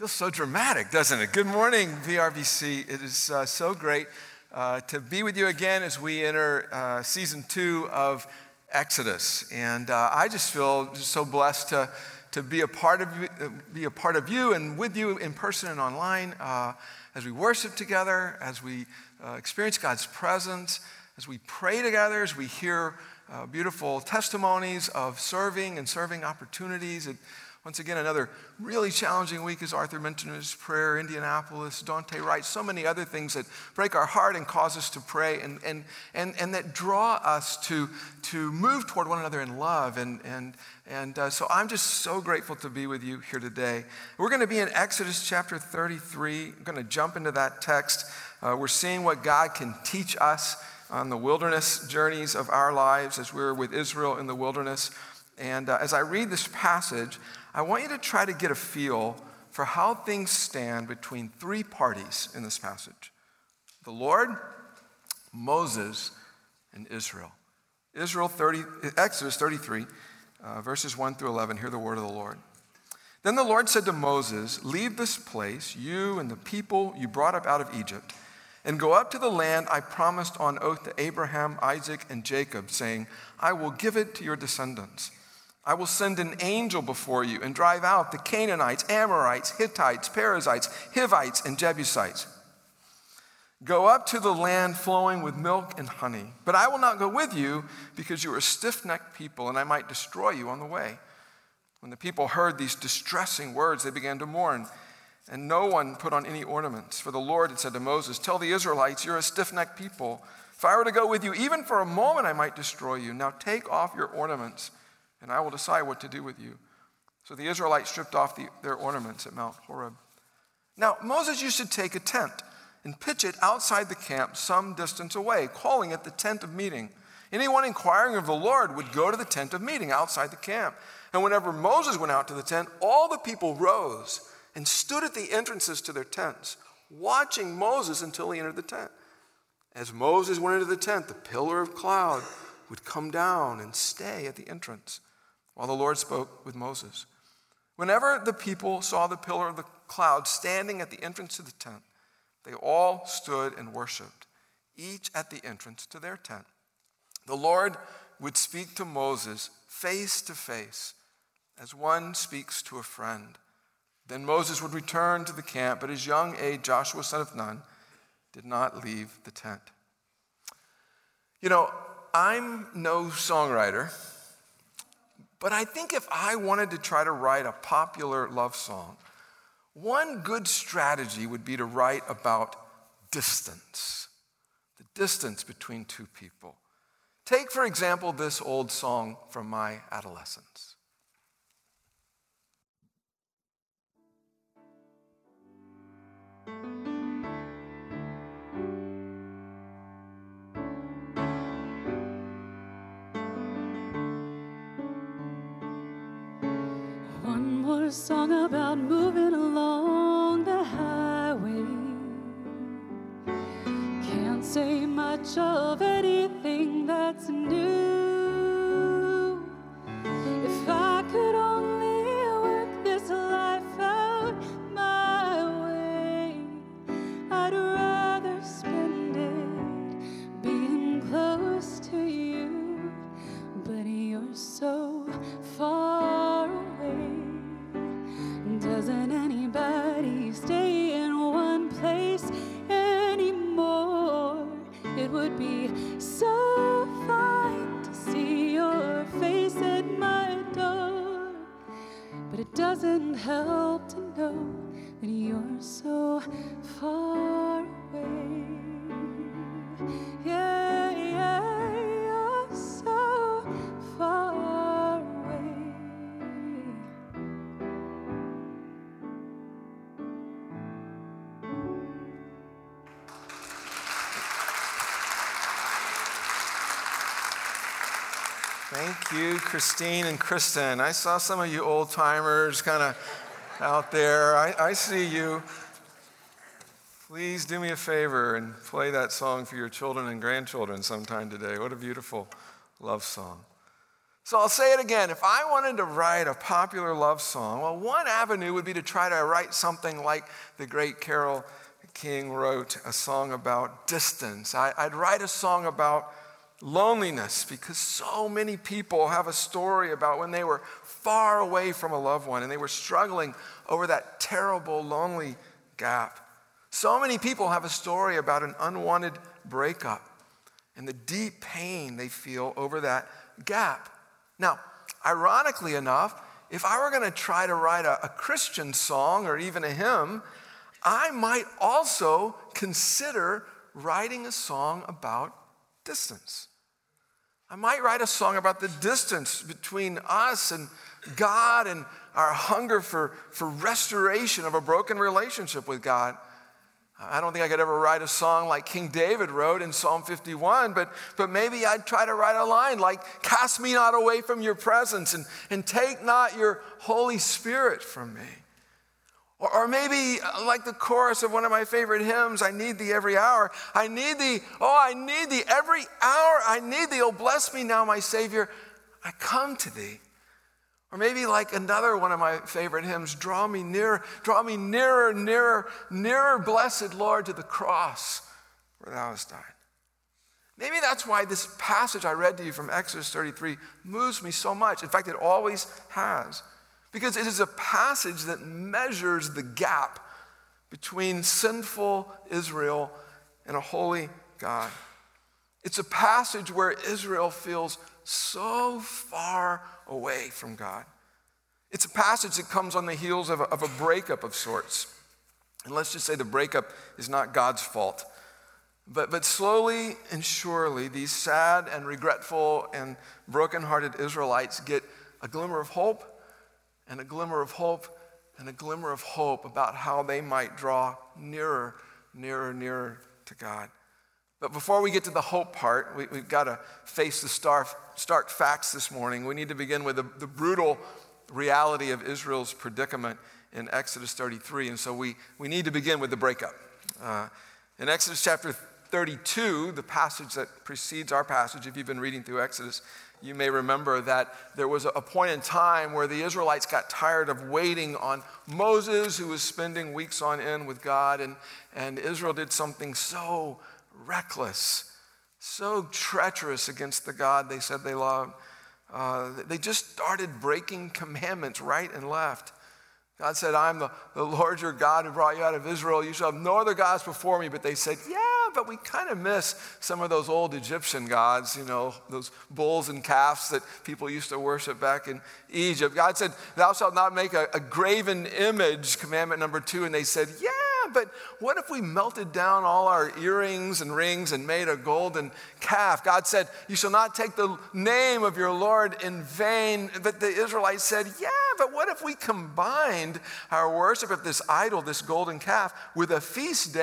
Feels so dramatic, doesn't it? Good morning, VRBC. It is uh, so great uh, to be with you again as we enter uh, season two of Exodus. And uh, I just feel just so blessed to, to be, a part of, be a part of you and with you in person and online uh, as we worship together, as we uh, experience God's presence, as we pray together, as we hear beautiful testimonies of serving and serving opportunities. It, once again, another really challenging week, as Arthur mentioned in his prayer, Indianapolis, Daunte Wright, so many other things that break our heart and cause us to pray and, and, and, and that draw us to, to move toward one another in love. And, and, and uh, so I'm just so grateful to be with you here today. We're going to be in Exodus chapter 33. I'm going to jump into that text. Uh, we're seeing what God can teach us on the wilderness journeys of our lives as we we're with Israel in the wilderness. And uh, as I read this passage, I want you to try to get a feel for how things stand between three parties in this passage the Lord, Moses, and Israel. Israel 30, Exodus 33, uh, verses 1 through 11. Hear the word of the Lord. Then the Lord said to Moses, Leave this place, you and the people you brought up out of Egypt, and go up to the land I promised on oath to Abraham, Isaac, and Jacob, saying, I will give it to your descendants. I will send an angel before you and drive out the Canaanites, Amorites, Hittites, Perizzites, Hivites, and Jebusites. Go up to the land flowing with milk and honey. But I will not go with you because you are a stiff necked people, and I might destroy you on the way. When the people heard these distressing words, they began to mourn, and no one put on any ornaments. For the Lord had said to Moses, Tell the Israelites, you're a stiff necked people. If I were to go with you, even for a moment, I might destroy you. Now take off your ornaments and I will decide what to do with you. So the Israelites stripped off the, their ornaments at Mount Horeb. Now, Moses used to take a tent and pitch it outside the camp some distance away, calling it the tent of meeting. Anyone inquiring of the Lord would go to the tent of meeting outside the camp. And whenever Moses went out to the tent, all the people rose and stood at the entrances to their tents, watching Moses until he entered the tent. As Moses went into the tent, the pillar of cloud would come down and stay at the entrance while the Lord spoke with Moses. Whenever the people saw the pillar of the cloud standing at the entrance to the tent, they all stood and worshiped, each at the entrance to their tent. The Lord would speak to Moses face to face, as one speaks to a friend. Then Moses would return to the camp, but his young aide, Joshua, son of Nun, did not leave the tent. You know, I'm no songwriter. But I think if I wanted to try to write a popular love song, one good strategy would be to write about distance, the distance between two people. Take, for example, this old song from my adolescence. Song about moving along doesn't help to know that you're so far away. You, Christine and Kristen. I saw some of you old timers kind of out there. I, I see you. Please do me a favor and play that song for your children and grandchildren sometime today. What a beautiful love song. So I'll say it again. If I wanted to write a popular love song, well, one avenue would be to try to write something like the great Carole King wrote a song about distance. I, would write a song about loneliness because so many people have a story about when they were far away from a loved one and they were struggling over that terrible, lonely gap. So many people have a story about an unwanted breakup and the deep pain they feel over that gap. Now, ironically enough, if I were going to try to write a, a, Christian song or even a hymn, I might also consider writing a song about distance. I might write a song about the distance between us and God and our hunger for, for restoration of a broken relationship with God. I don't think I could ever write a song like King David wrote in Psalm 51, but, but maybe I'd try to write a line like, Cast me not away from your presence and, and take not your Holy Spirit from me. Or, or maybe uh, like the chorus of one of my favorite hymns, I need thee every hour. I need thee, oh, I need thee every hour. I need thee, oh, bless me now, my Savior. I come to thee. Or maybe like another one of my favorite hymns, draw me nearer, draw me nearer, nearer, nearer, blessed Lord, to the cross where thou hast died. Maybe that's why this passage I read to you from Exodus 33 moves me so much. In fact, it always has. Because it is a passage that measures the gap between sinful Israel and a holy God. It's a passage where Israel feels so far away from God. It's a passage that comes on the heels of a, of a breakup of sorts. And let's just say the breakup is not God's fault. But, but slowly and surely, these sad and regretful and brokenhearted Israelites get a glimmer of hope and a glimmer of hope and a glimmer of hope about how they might draw nearer, nearer, nearer to God. But before we get to the hope part, we, have got to face the stark, stark facts this morning. We need to begin with the, the brutal reality of Israel's predicament in Exodus 33. And so we, we need to begin with the breakup. Uh, in Exodus chapter 32, the passage that precedes our passage, if you've been reading through Exodus, you may remember that there was a point in time where the Israelites got tired of waiting on Moses, who was spending weeks on end with God, and, and Israel did something so reckless, so treacherous against the God they said they loved. Uh, they just started breaking commandments right and left. God said, I'm the, the Lord your God who brought you out of Israel. You shall have no other gods before me. But they said, Yeah, but we kind of miss some of those old Egyptian gods, you know, those bulls and calves that people used to worship back in Egypt. God said, Thou shalt not make a, a graven image, commandment number two. And they said, Yeah, but what if we melted down all our earrings and rings and made a golden calf? God said, You shall not take the name of your Lord in vain. But the Israelites said, Yeah, but what if we combined our worship of this idol, this golden calf, with a feast day?